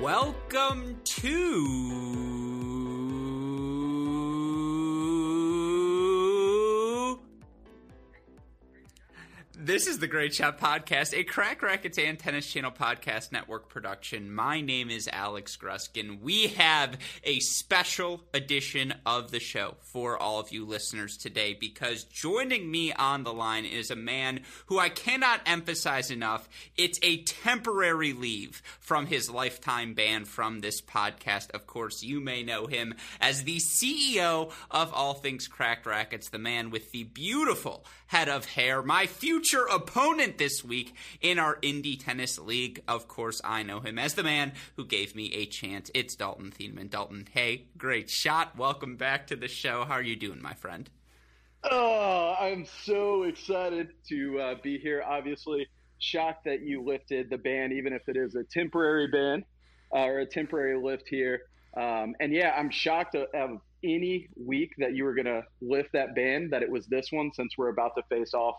Welcome to. This is the Great Shot Podcast, a Cracked Racquets and Tennis Channel Podcast Network production. My name is Alex Gruskin. We have a special edition of the show for all of you listeners today because joining me on the line is a man who I cannot emphasize enough. It's a temporary leave from his lifetime ban from this podcast. Of course, you may know him as the CEO of All Things Cracked Racquets, the man with the beautiful head of hair, my future opponent this week in our Indy Tennis League. Of course, I know him as the man who gave me a chance. It's Dalton Thieneman. Dalton, hey, great shot. Welcome back to the show. How are you doing, my friend? Oh, I'm so excited to uh, be here. Obviously, shocked that you lifted the ban, even if it is a temporary ban uh, or a temporary lift here. Um, and yeah, I'm shocked of, any week that you were going to lift that ban, that it was this one, since we're about to face off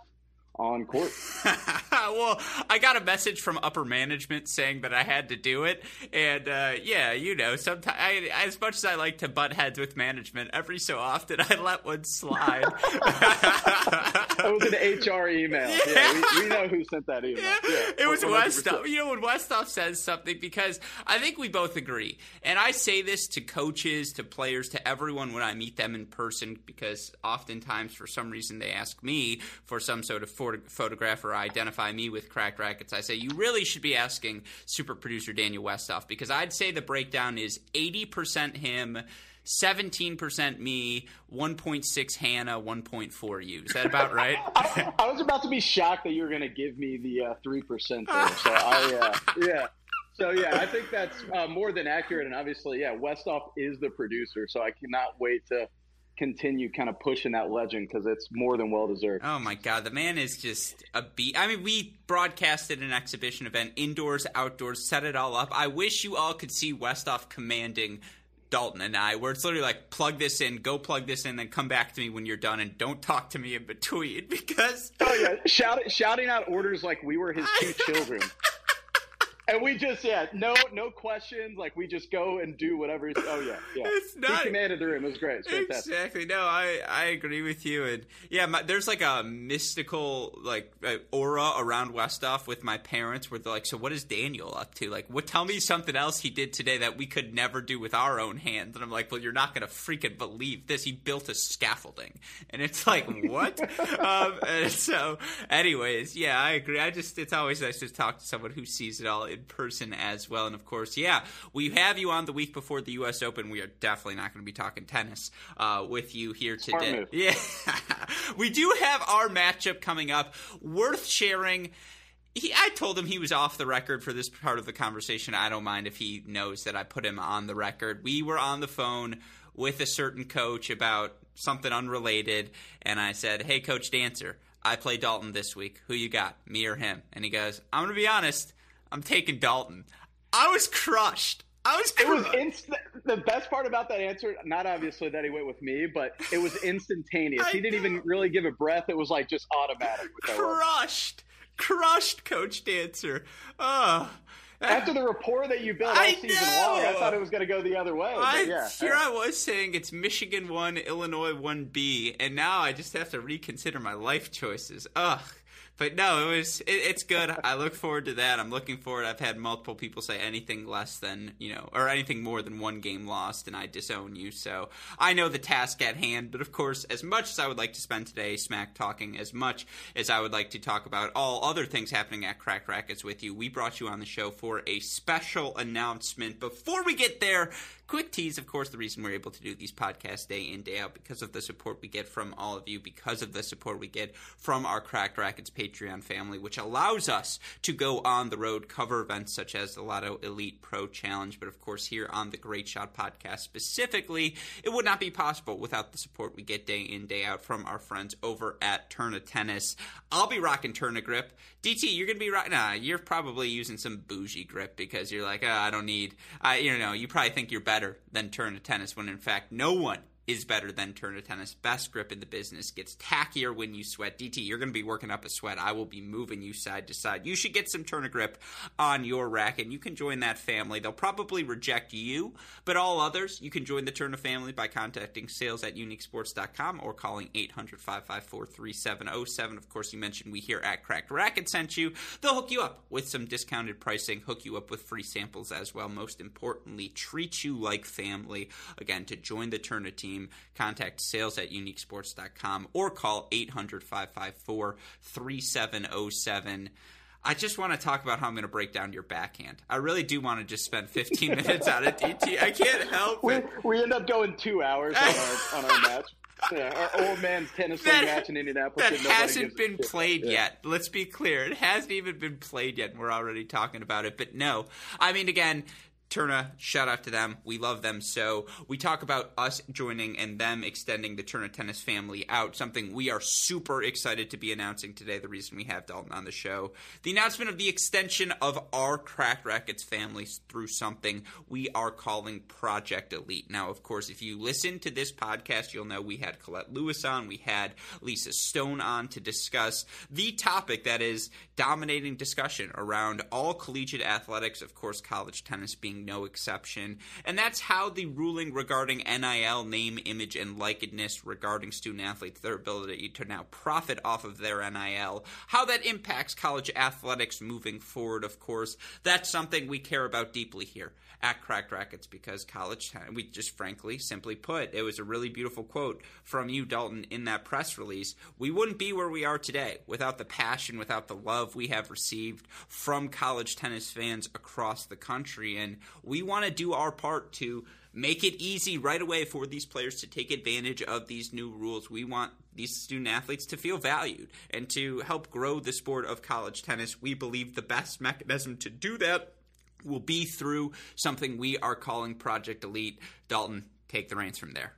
on court. well, I got a message from upper management saying that I had to do it, and uh, yeah, you know, sometimes I, as much as I like to butt heads with management, every so often I let one slide. it was an HR email. Yeah, yeah we, we, know who sent that email. Yeah. yeah it was Westoff. You know, when Westoff says something, because I think we both agree, and I say this to coaches, to players, to everyone when I meet them in person, because oftentimes for some reason they ask me for some sort of photograph or identify me with Cracked Racquets. I say you really should be asking super producer Daniel Westhoff because I'd say the breakdown is 80% him. 17% me, 1.6 Hannah, 1.4 you. Is that about right? I, I, was about to be shocked that you were going to give me the uh, 3% there. So I, uh, yeah. So yeah, I think that's uh, more than accurate. And obviously, yeah, Westhoff is the producer. So I cannot wait to continue kind of pushing that legend because it's more than well deserved. Oh my god, the man is just a beat. I mean, we broadcasted an exhibition event, indoors, outdoors, set it all up. I wish you all could see Westoff commanding Dalton and I, where it's literally like plug this in, go plug this in, then come back to me when you're done, and don't talk to me in between because oh yeah, Shout, shouting out orders like we were his two children and we just yeah, no no questions. Like we just go and do whatever. Oh yeah, yeah. It's not, he commanded the room. It was great. exactly. No, I I agree with you. And yeah, my, there's like a mystical like uh, aura around Westoff with my parents, where they're like, so what is Daniel up to? Like, what? Tell me something else he did today that we could never do with our own hands. And I'm like, well, you're not gonna freaking believe this. He built a scaffolding, and it's like what? um, and so, anyways, yeah, I agree. I just it's always nice to talk to someone who sees it all in person as well. And of course, yeah, we have you on the week before the U.S. Open. We are definitely not going to be talking tennis uh, with you here today. Yeah, we do have our matchup coming up. Worth sharing. He, I told him he was off the record for this part of the conversation. I don't mind if he knows that I put him on the record. We were on the phone with a certain coach about something unrelated, and I said, "Hey, Coach Dancer, I play Dalton this week. Who you got, me or him?" And he goes, "I'm going to be honest. I'm taking Dalton. I was crushed. I was. Crushed. It was. The best part about that answer, not obviously that he went with me, but it was instantaneous. he didn't even really give a breath. It was like just automatic. Crushed, crushed, Coach Dancer. Oh. After the rapport that you built all I season know. long, I thought it was going to go the other way. I, yeah, here I was saying it's Michigan one, Illinois one B, and now I just have to reconsider my life choices. Ugh but no, it was it, it's good. I look forward to that. I'm looking forward. I've had multiple people say anything less than you know, or anything more than one game lost, and I disown you. So I know the task at hand. But of course, as much as I would like to spend today smack talking, as much as I would like to talk about all other things happening at Cracked Racquets with you, we brought you on the show for a special announcement. Before we get there, quick tease, of course, the reason we're able to do these podcasts day in, day out because of the support we get from all of you, because of the support we get from our Cracked Racquets Patreon family, which allows us to go on the road, cover events such as the Lotto Elite Pro Challenge. But of course, here on the Great Shot podcast specifically, it would not be possible without the support we get day in, day out from our friends over at Tourna Tennis. I'll be rocking Tourna Grip. DT, you're gonna be right. Nah, you're probably using some bougie grip because you're like, oh, I don't need. I, you know, you probably think you're better than Tourna Tennis when in fact no one is better than Tourna Tennis. Best grip in the business. Gets tackier when you sweat. DT, you're going to be working up a sweat. I will be moving you side to side. You should get some Tourna grip on your racket. You can join that family. They'll probably reject you, but all others, you can join the Tourna family by contacting sales at uniquesports.com or calling 800 554 3707. Of course, you mentioned we here at Cracked Racquet sent you. They'll hook you up with some discounted pricing, hook you up with free samples as well. Most importantly, treat you like family. Again, to join the Tourna team, contact sales at uniquesports.com or call 800 554 3707. I just want to talk about how I'm going to break down your backhand. I really do want to just spend 15 minutes on it, DT. I can't help we, it. We end up going two hours on our, on our match. Yeah, our old man's tennis that, match in Indianapolis. That hasn't been played yeah. yet. Let's be clear. It hasn't even been played yet, and we're already talking about it. But no, I mean, again, Tourna, shout out to them. We love them so. We talk about us joining and them extending the Tourna tennis family out, something we are super excited to be announcing today. The reason we have Dalton on the show. The announcement of the extension of our Cracked Racquets families through something we are calling Project Elite. Now, of course, if you listen to this podcast, you'll know we had Colette Lewis on, we had Lisa Stone on to discuss the topic that is dominating discussion around all collegiate athletics, of course, college tennis being no exception. And that's how the ruling regarding NIL, name, image, and likeness regarding student athletes, their ability to now profit off of their NIL, how that impacts college athletics moving forward, of course. That's something we care about deeply here at Cracked Racquets because college, we just frankly, simply put, it was a really beautiful quote from you, Dalton, in that press release. We wouldn't be where we are today without the passion, without the love we have received from college tennis fans across the country. And we want to do our part to make it easy right away for these players to take advantage of these new rules. We want these student athletes to feel valued and to help grow the sport of college tennis. We believe the best mechanism to do that will be through something we are calling Project Elite. Dalton, take the reins from there.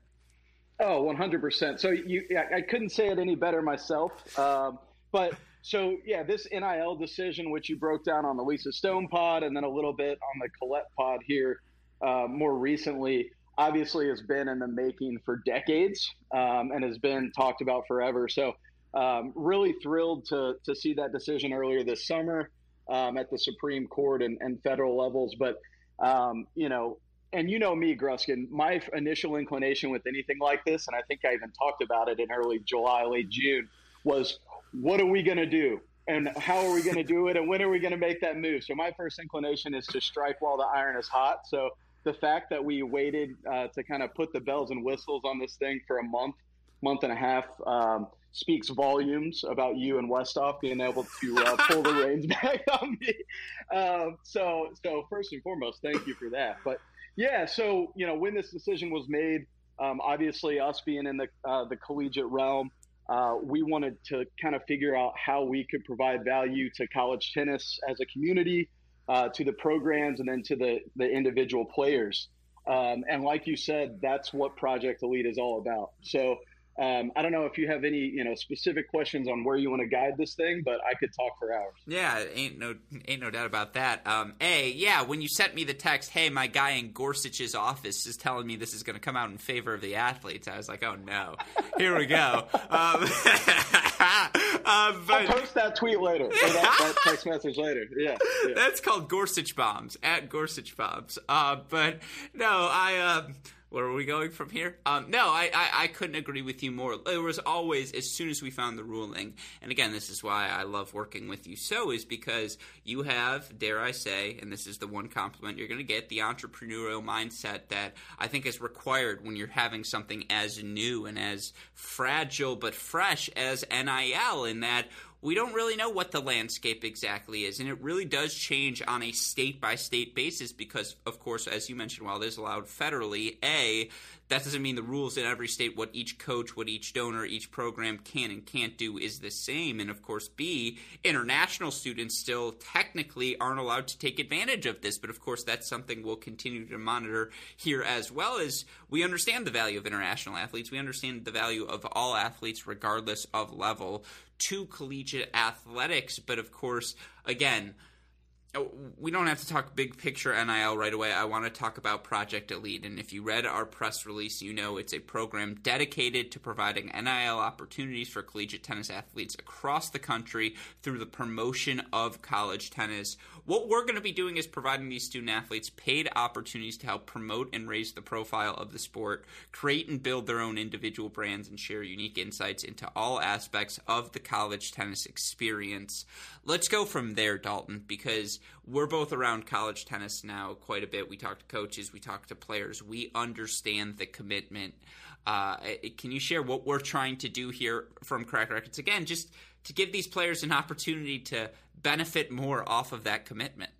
Oh, 100%. So you, I couldn't say it any better myself. Um, but so yeah, this NIL decision, which you broke down on the Lisa Stone pod, and then a little bit on the Colette pod here, uh, more recently, obviously has been in the making for decades um, and has been talked about forever. So um, really thrilled to to see that decision earlier this summer um, at the Supreme Court and, and federal levels. But um, you know, and you know me, Gruskin, my initial inclination with anything like this, and I think I even talked about it in early July, late June, was what are we going to do? And how are we going to do it? And when are we going to make that move? So my first inclination is to strike while the iron is hot. So the fact that we waited uh, to kind of put the bells and whistles on this thing for a month, month and a half, um, speaks volumes about you and Westoff being able to uh, pull the reins back on me. Um, so, so first and foremost, thank you for that. But yeah, so you know, when this decision was made, um, obviously us being in the uh, the collegiate realm, uh, we wanted to kind of figure out how we could provide value to college tennis as a community, uh, to the programs, and then to the the individual players. Um, and like you said, that's what Project Elite is all about. So um, I don't know if you have any, you know, specific questions on where you want to guide this thing, but I could talk for hours. Yeah, ain't no ain't no doubt about that. Um, a, yeah, when you sent me the text, hey, my guy in Gorsuch's office is telling me this is going to come out in favor of the athletes. I was like, oh no, here we go. Um, uh, but, I'll post that tweet later, that, that, text message later. Yeah, yeah, that's called Gorsuch bombs at Gorsuch bombs. Uh, but no, I. Uh, where are we going from here? Um, no, I, I, I, couldn't agree with you more. There was always, as soon as we found the ruling, and again, this is why I love working with you so, is because you have, dare I say, and this is the one compliment you're going to get, the entrepreneurial mindset that I think is required when you're having something as new and as fragile but fresh as NIL, in that we don't really know what the landscape exactly is. And it really does change on a state by state basis because, of course, as you mentioned, while it is allowed federally, A, that doesn't mean the rules in every state, what each coach, what each donor, each program can and can't do is the same. And of course, B, international students still technically aren't allowed to take advantage of this. But of course, that's something we'll continue to monitor here as well as we understand the value of international athletes. We understand the value of all athletes, regardless of level, to collegiate athletics. But of course, again, Oh, we don't have to talk big picture NIL right away. I want to talk about Project Elite. And if you read our press release, you know it's a program dedicated to providing NIL opportunities for collegiate tennis athletes across the country through the promotion of college tennis. What we're going to be doing is providing these student athletes paid opportunities to help promote and raise the profile of the sport, create and build their own individual brands, and share unique insights into all aspects of the college tennis experience. Let's go from there, Dalton, because we're both around college tennis now quite a bit. We talk to coaches, we talk to players, we understand the commitment. Uh, can you share what we're trying to do here from Cracked Racquets? Again, just to give these players an opportunity to benefit more off of that commitment.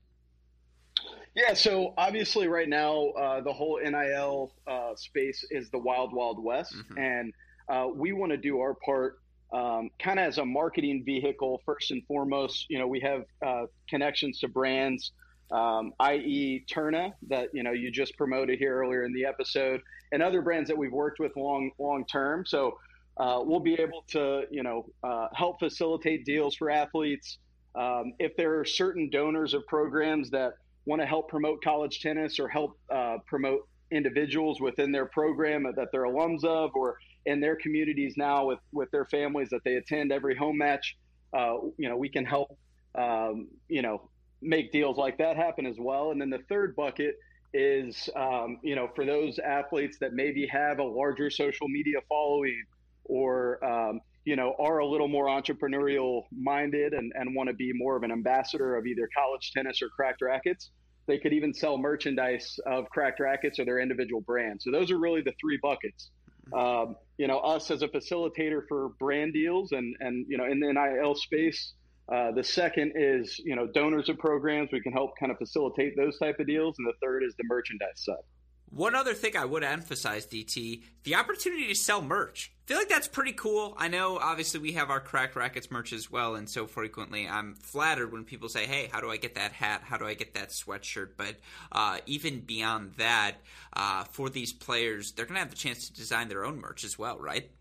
Yeah, so obviously, right now, uh, the whole NIL uh, space is the wild, wild west. Mm-hmm. And uh, we want to do our part um, kind of as a marketing vehicle, first and foremost. You know, we have uh, connections to brands, um, i.e., Tourna, that, you know, you just promoted here earlier in the episode, and other brands that we've worked with long, long term. So, uh, we'll be able to, you know, uh, help facilitate deals for athletes. Um, if there are certain donors of programs that want to help promote college tennis or help uh, promote individuals within their program that they're alums of or in their communities now with, with their families that they attend every home match, uh, you know, we can help, um, you know, make deals like that happen as well. And then the third bucket is, um, you know, for those athletes that maybe have a larger social media following or um, you know are a little more entrepreneurial minded and, and want to be more of an ambassador of either college tennis or Cracked Racquets they could even sell merchandise of Cracked Racquets or their individual brands so those are really the three buckets. Um, you know us as a facilitator for brand deals and and you know in the nil space uh, the second is you know donors of programs. We can help kind of facilitate those type of deals. And the third is the merchandise side. One other thing I would emphasize, DT, the opportunity to sell merch. Feel like that's pretty cool. I know, obviously, we have our Cracked Racquets merch as well, and so frequently I'm flattered when people say, hey, how do I get that hat? How do I get that sweatshirt? But uh, even beyond that, uh, for these players, they're going to have the chance to design their own merch as well, right?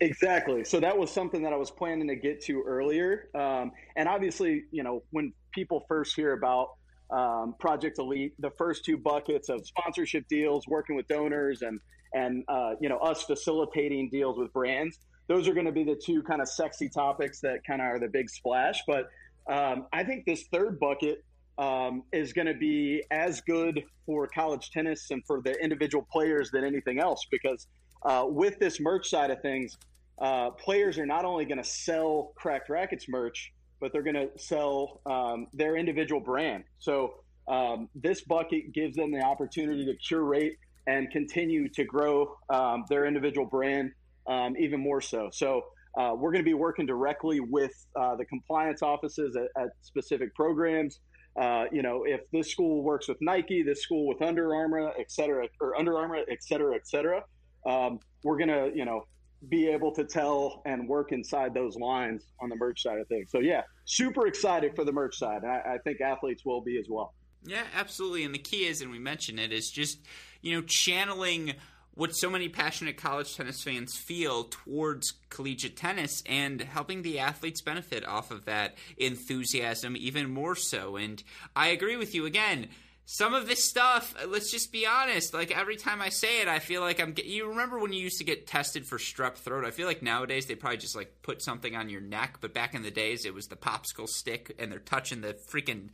Exactly. So that was something that I was planning to get to earlier. Um, and obviously, you know, when people first hear about um, Project Elite, the first two buckets of sponsorship deals, working with donors, and and uh, you know us facilitating deals with brands. Those are going to be the two kind of sexy topics that kind of are the big splash. But um, I think this third bucket um, is going to be as good for college tennis and for the individual players than anything else because uh, with this merch side of things, uh, players are not only going to sell Cracked Racquets merch, but they're going to sell um, their individual brand. So um, this bucket gives them the opportunity to curate and continue to grow um, their individual brand um, even more so. So uh, we're going to be working directly with uh, the compliance offices at, at specific programs. Uh, you know, if this school works with Nike, this school with Under Armour, et cetera, or Under Armour, et cetera, et cetera, um, we're going to, you know, be able to tell and work inside those lines on the merch side of things. So yeah, super excited for the merch side. I, I think athletes will be as well. Yeah, absolutely. And the key is, and we mentioned it, is just you know channeling what so many passionate college tennis fans feel towards collegiate tennis and helping the athletes benefit off of that enthusiasm even more so. And I agree with you again some of this stuff, let's just be honest. Like every time I say it, I feel like I'm. You remember when you used to get tested for strep throat? I feel like nowadays they probably just like put something on your neck, but back in the days it was the popsicle stick, and they're touching the freaking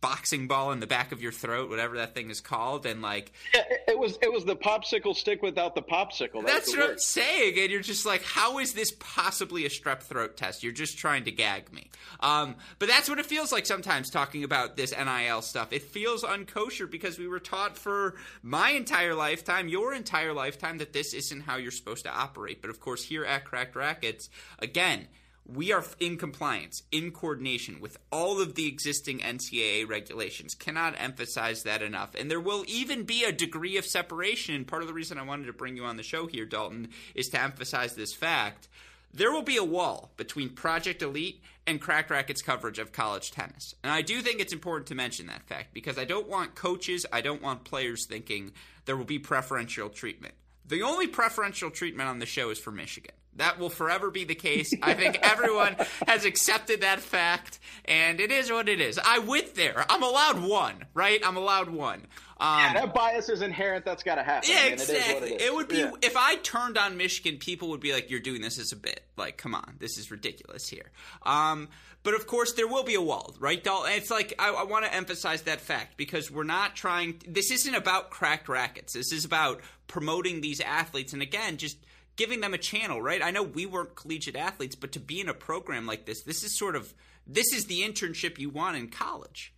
boxing ball in the back of your throat, whatever that thing is called, and like yeah, it was it was the popsicle stick without the popsicle. That's, that's what I'm saying, and you're just like, how is this possibly a strep throat test? You're just trying to gag me. Um, but that's what it feels like sometimes talking about this NIL stuff. It feels unkosher because we were taught for my entire lifetime, your entire lifetime, that this isn't how you're supposed to operate. But of course, here at Cracked Racquets, again we are in compliance, in coordination with all of the existing NCAA regulations. Cannot emphasize that enough. And there will even be a degree of separation. And part of the reason I wanted to bring you on the show here, Dalton, is to emphasize this fact. There will be a wall between Project Elite and Cracked Racquet's coverage of college tennis. And I do think it's important to mention that fact because I don't want coaches, I don't want players thinking there will be preferential treatment. The only preferential treatment on the show is for Michigan. That will forever be the case. I think everyone has accepted that fact, and it is what it is. I went there. I'm allowed one, right? I'm allowed one. Um, yeah, that bias is inherent. That's got to happen. Yeah, exactly. It, it, would be yeah. if I turned on Michigan, people would be like, "You're doing this as a bit. Like, come on, this is ridiculous here." Um, but of course, there will be a wall, right, Dalton? It's like I, I want to emphasize that fact because we're not trying. This isn't about Cracked Racquets. This is about promoting these athletes, and again, just giving them a channel, right? I know we weren't collegiate athletes, but to be in a program like this, this is sort of this is the internship you want in college.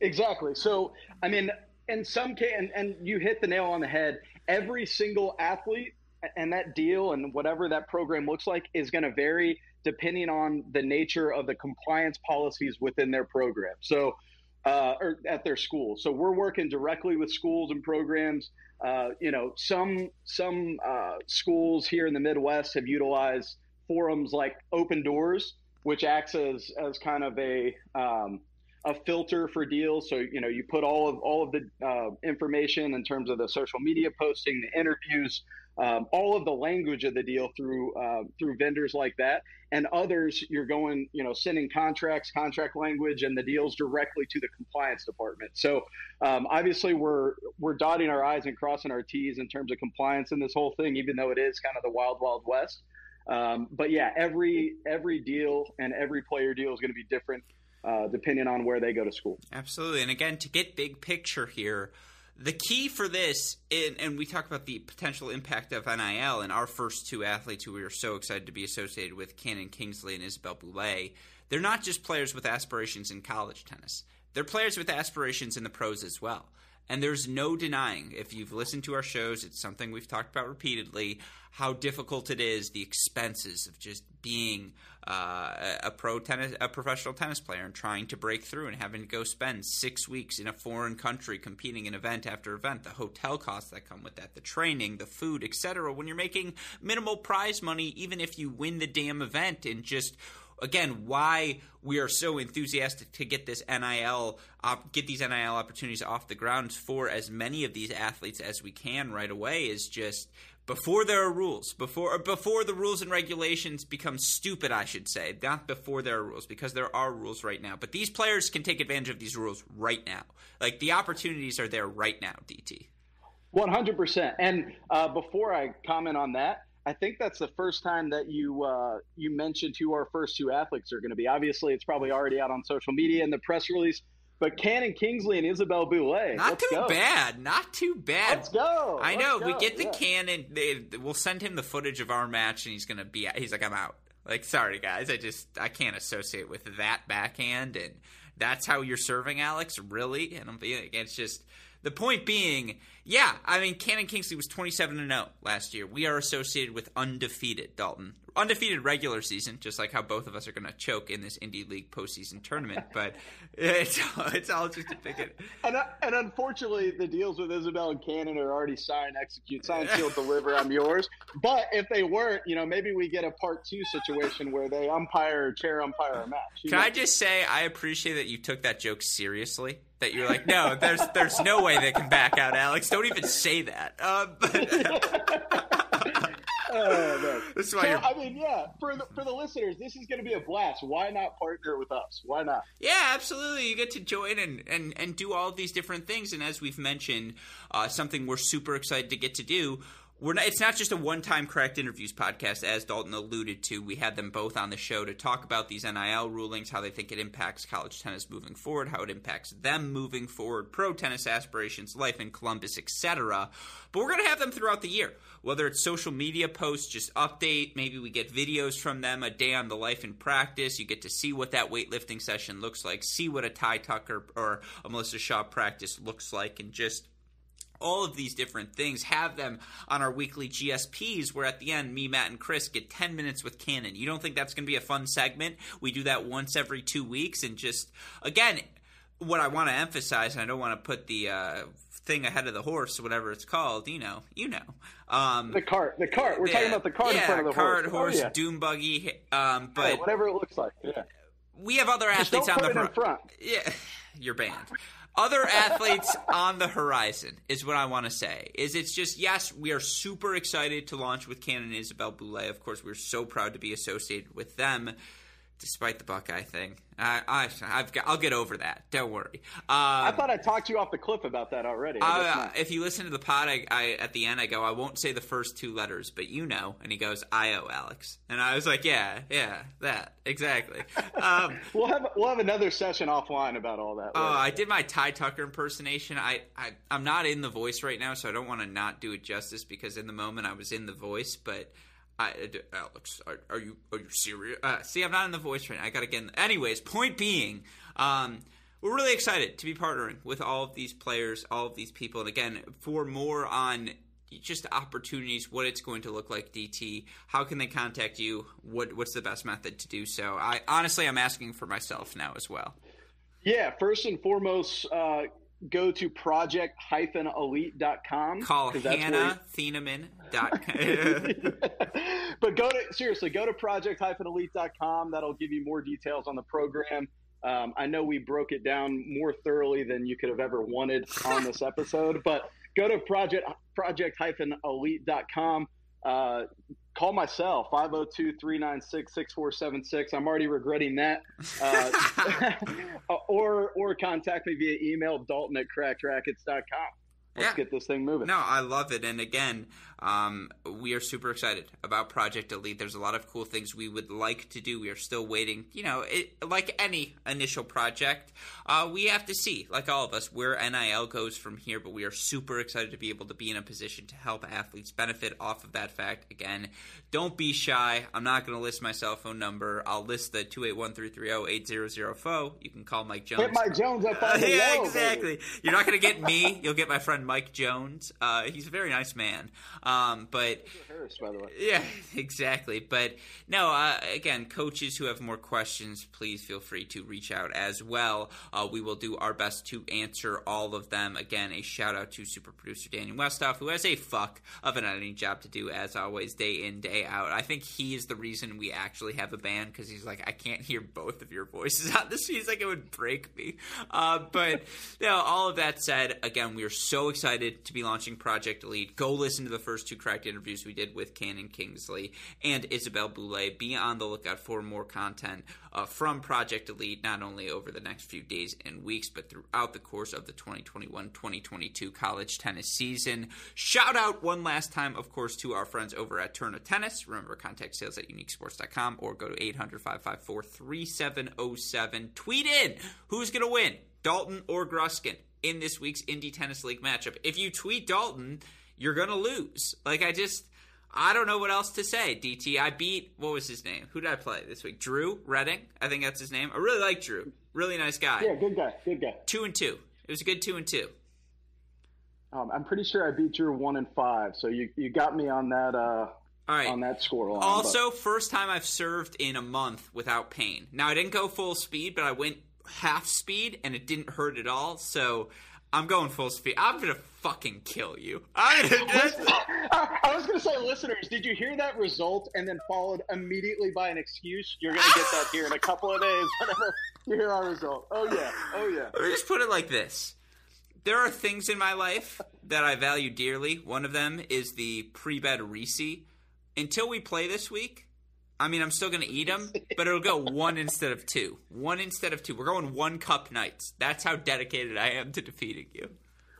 Exactly. So, I mean, in some case, and, and you hit the nail on the head. Every single athlete and that deal and whatever that program looks like is going to vary depending on the nature of the compliance policies within their program. So, uh, or at their school. So we're working directly with schools and programs. Uh, you know, some some uh, schools here in the Midwest have utilized forums like Opendorse, which acts as as kind of a um, a filter for deals. So you know, you put all of all of the uh, information in terms of the social media posting, the interviews, um, all of the language of the deal through uh, through vendors like that. And others, you're going, you know, sending contracts, contract language, and the deals directly to the compliance department. So um, obviously, we're we're dotting our i's and crossing our t's in terms of compliance in this whole thing, even though it is kind of the wild wild west. Um, but yeah, every every deal and every player deal is going to be different uh, depending on where they go to school. Absolutely. And again, to get big picture here, the key for this, and, and we talk about the potential impact of NIL, and our first two athletes who we are so excited to be associated with, Cannon Kingsley and Isabelle Boulais, they're not just players with aspirations in college tennis. They're players with aspirations in the pros as well. And there's no denying, if you've listened to our shows, it's something we've talked about repeatedly, how difficult it is, the expenses of just being uh, a pro tennis, a professional tennis player, and trying to break through and having to go spend six weeks in a foreign country competing in event after event, the hotel costs that come with that, the training, the food, etc. When you're making minimal prize money, even if you win the damn event, and just again why we are so enthusiastic to get this NIL op- get these NIL opportunities off the ground for as many of these athletes as we can right away is just before there are rules before before the rules and regulations become stupid I should say not before there are rules because there are rules right now. But these players can take advantage of these rules right now. Like the opportunities are there right now DT 100% and uh, before I comment on that I think that's the first time that you uh, you mentioned who our first two athletes are going to be. Obviously, it's probably already out on social media and the press release. But Cannon Kingsley and Isabelle Boulais. Not too go. bad. Not too bad. Let's go. I Let's know. Go. We get the yeah. Cannon. They, we'll send him the footage of our match, and he's gonna be. He's like, I'm out. Like, sorry guys, I just I can't associate with that backhand, and that's how you're serving Alex, really. And I'm being, it's just the point being, yeah, I mean, Cannon Kingsley was 27 and 0 last year. We are associated with undefeated, Dalton. Undefeated regular season, just like how both of us are going to choke in this Indy League postseason tournament. But it's all, it's all just a pick And, uh, and unfortunately, the deals with Isabelle and Cannon are already signed, execute, sign, seal, deliver. I'm yours. But if they weren't, you know, maybe we get a part two situation where they umpire, or chair umpire a match. You Can know? I just say I appreciate that you took that joke seriously? that you're like, no, there's there's no way they can back out, Alex. Don't even say that. Uh, but, oh, This is why so, I mean, yeah, for the, for the listeners, this is going to be a blast. Why not partner with us? Why not? Yeah, absolutely. You get to join and, and, and do all of these different things. And as we've mentioned, uh, something we're super excited to get to do we're not, it's not just a one-time correct interviews podcast as dalton alluded to. We had them both on the show to talk about these nil rulings how they think it impacts college tennis moving forward how it impacts them moving forward pro tennis aspirations life in columbus etc but we're going to have them throughout the year. Whether it's social media posts just update maybe we get videos from them a day on the life in practice. You get to see what that weightlifting session looks like see what a ty tucker or a melissa Schaub practice looks like and just all of these different things, have them on our weekly GSPs where at the end, me, Matt, and Chris get 10 minutes with Cannon. You don't think that's going to be a fun segment? We do that once every two weeks and just, again, what I want to emphasize, and I don't want to put the uh, thing ahead of the horse, whatever it's called, you know, you know. Um, the cart, the cart. We're yeah, talking about the cart yeah, in front of the cart, horse. horse, oh, yeah. doom buggy. Um, but yeah, whatever it looks like. Yeah. We have other athletes on the front. Yeah, you're banned. Other athletes on the horizon is what I want to say. Is it's just yes, we are super excited to launch with Cannon and Isabelle Boulais. Of course, we're so proud to be associated with them despite the Buckeye thing. I, I, I've got, I'll get over that. Don't worry. Um, I thought I talked you off the cliff about that already. Uh, if you listen to the pod, I, I, at the end I go, I won't say the first two letters, but you know. And he goes, I O Alex, and I was like, yeah, yeah, that exactly. Um, we'll have we'll have another session offline about all that. Oh, uh, I did my Ty Tucker impersonation. I, I I'm not in the voice right now, so I don't want to not do it justice because in the moment I was in the voice, but. I, Alex, are, are, you are you serious? Uh, see, I'm not in the voice now. I gotta get. In the, anyways, point being, um, we're really excited to be partnering with all of these players, all of these people, and again, for more on just opportunities, what it's going to look like. DT, how can they contact you? What what's the best method to do so? I honestly, I'm asking for myself now as well. Yeah, first and foremost, uh, go to project-elite.com. Call Hannah Thieneman.com. but go to, seriously, go to project-elite.com. That'll give you more details on the program. Um, I know we broke it down more thoroughly than you could have ever wanted on this episode, but go to project project-elite.com. Uh, call myself cell 502-396-6476 i'm already regretting that uh, or or contact me via email dalton at crackedracquets.com let's yeah. get this thing moving. No, I love it. And again, um, we are super excited about Project Elite. There's a lot of cool things we would like to do. We are still waiting. You know, it, like any initial project, uh, we have to see, like all of us, where NIL goes from here. But we are super excited to be able to be in a position to help athletes benefit off of that fact. Again, don't be shy. I'm not going to list my cell phone number. I'll list the 281-330-8004. You can call Mike Jones. Hit Mike Jones up on the Yeah, exactly. Baby. You're not going to get me. You'll get my friend Mike Jones. Uh, he's a very nice man. Um, but Harris, by the way. Yeah, exactly. But no, uh, again, coaches who have more questions, please feel free to reach out as well. Uh, we will do our best to answer all of them. Again, a shout out to super producer Daniel Westoff, who has a fuck of an editing job to do as always, day in day out. I think he is the reason we actually have a band because he's like, I can't hear both of your voices on this. He's like, it would break me. Uh, but you know, all of that said, again, we are so excited to be launching Project Elite. Go listen to the first two cracked interviews we did with Cannon Kingsley and Isabelle Boulais. Be on the lookout for more content uh, from Project Elite, not only over the next few days and weeks, but throughout the course of the 2021 2022 college tennis season. Shout out one last time, of course, to our friends over at Tourna Tennis. Remember, contact sales at uniquesports.com or go to 800 554 3707. Tweet in who's going to win, Dalton or Gruskin, in this week's Indy Tennis League matchup. If you tweet Dalton, you're going to lose. Like, I just. I don't know what else to say, DT. I beat, what was his name? Who did I play this week? Drew Redding? I think that's his name. I really like Drew. Really nice guy. Yeah, good guy. Good guy. Two and two. It was a good two and two. Um, I'm pretty sure I beat Drew one and five. So you, you got me on that. Uh, all right. on that score line. Also, but. first time I've served in a month without pain. Now I didn't go full speed, but I went half speed and it didn't hurt at all. So I'm going full speed. I'm gonna fucking kill you. I'm gonna I was gonna say, listeners, did you hear that result and then followed immediately by an excuse? You're gonna get that here in a couple of days whenever you hear our result. Oh yeah, oh yeah. Let me just put it like this: there are things in my life that I value dearly. One of them is the pre-bed Reese. Until we play this week, I mean, I'm still going to eat them, but it'll go one instead of two. One instead of two. We're going one cup nights. That's how dedicated I am to defeating you.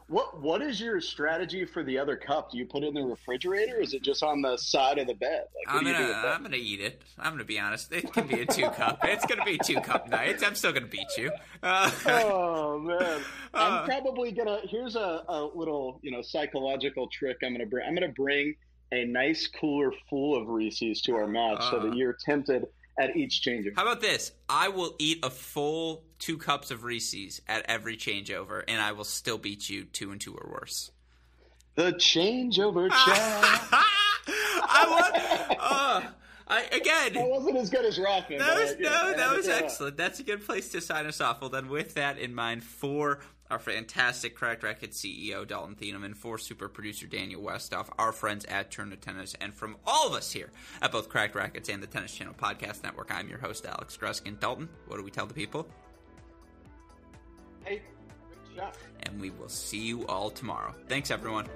What What is your strategy for the other cup? Do you put it in the refrigerator, or is it just on the side of the bed? Like, I'm gonna I'm gonna eat it. I'm gonna be honest. It can be a two cup. it's gonna be two cup nights. I'm still gonna beat you. Uh, oh man, I'm uh, probably gonna. Here's a, a little you know psychological trick. I'm gonna bring. I'm gonna bring a nice cooler full of Reese's to our match uh, so that uh. you're tempted at each changeover. How about this? I will eat a full two cups of Reese's at every changeover, and I will still beat you two and two or worse. The changeover chat. I want. Uh, I, again, that wasn't as good as Rothman. That was, no, that was excellent. That's a good place to sign us off. Well, then, with that in mind, for our fantastic Cracked Racquets CEO Dalton Thieneman, for super producer Daniel Westoff, our friends at Tourna Tennis, and from all of us here at both Cracked Racquets and the Tennis Channel Podcast Network, I'm your host Alex Gruskin. Dalton, what do we tell the people? Hey, shot. And we will see you all tomorrow. Thanks, everyone.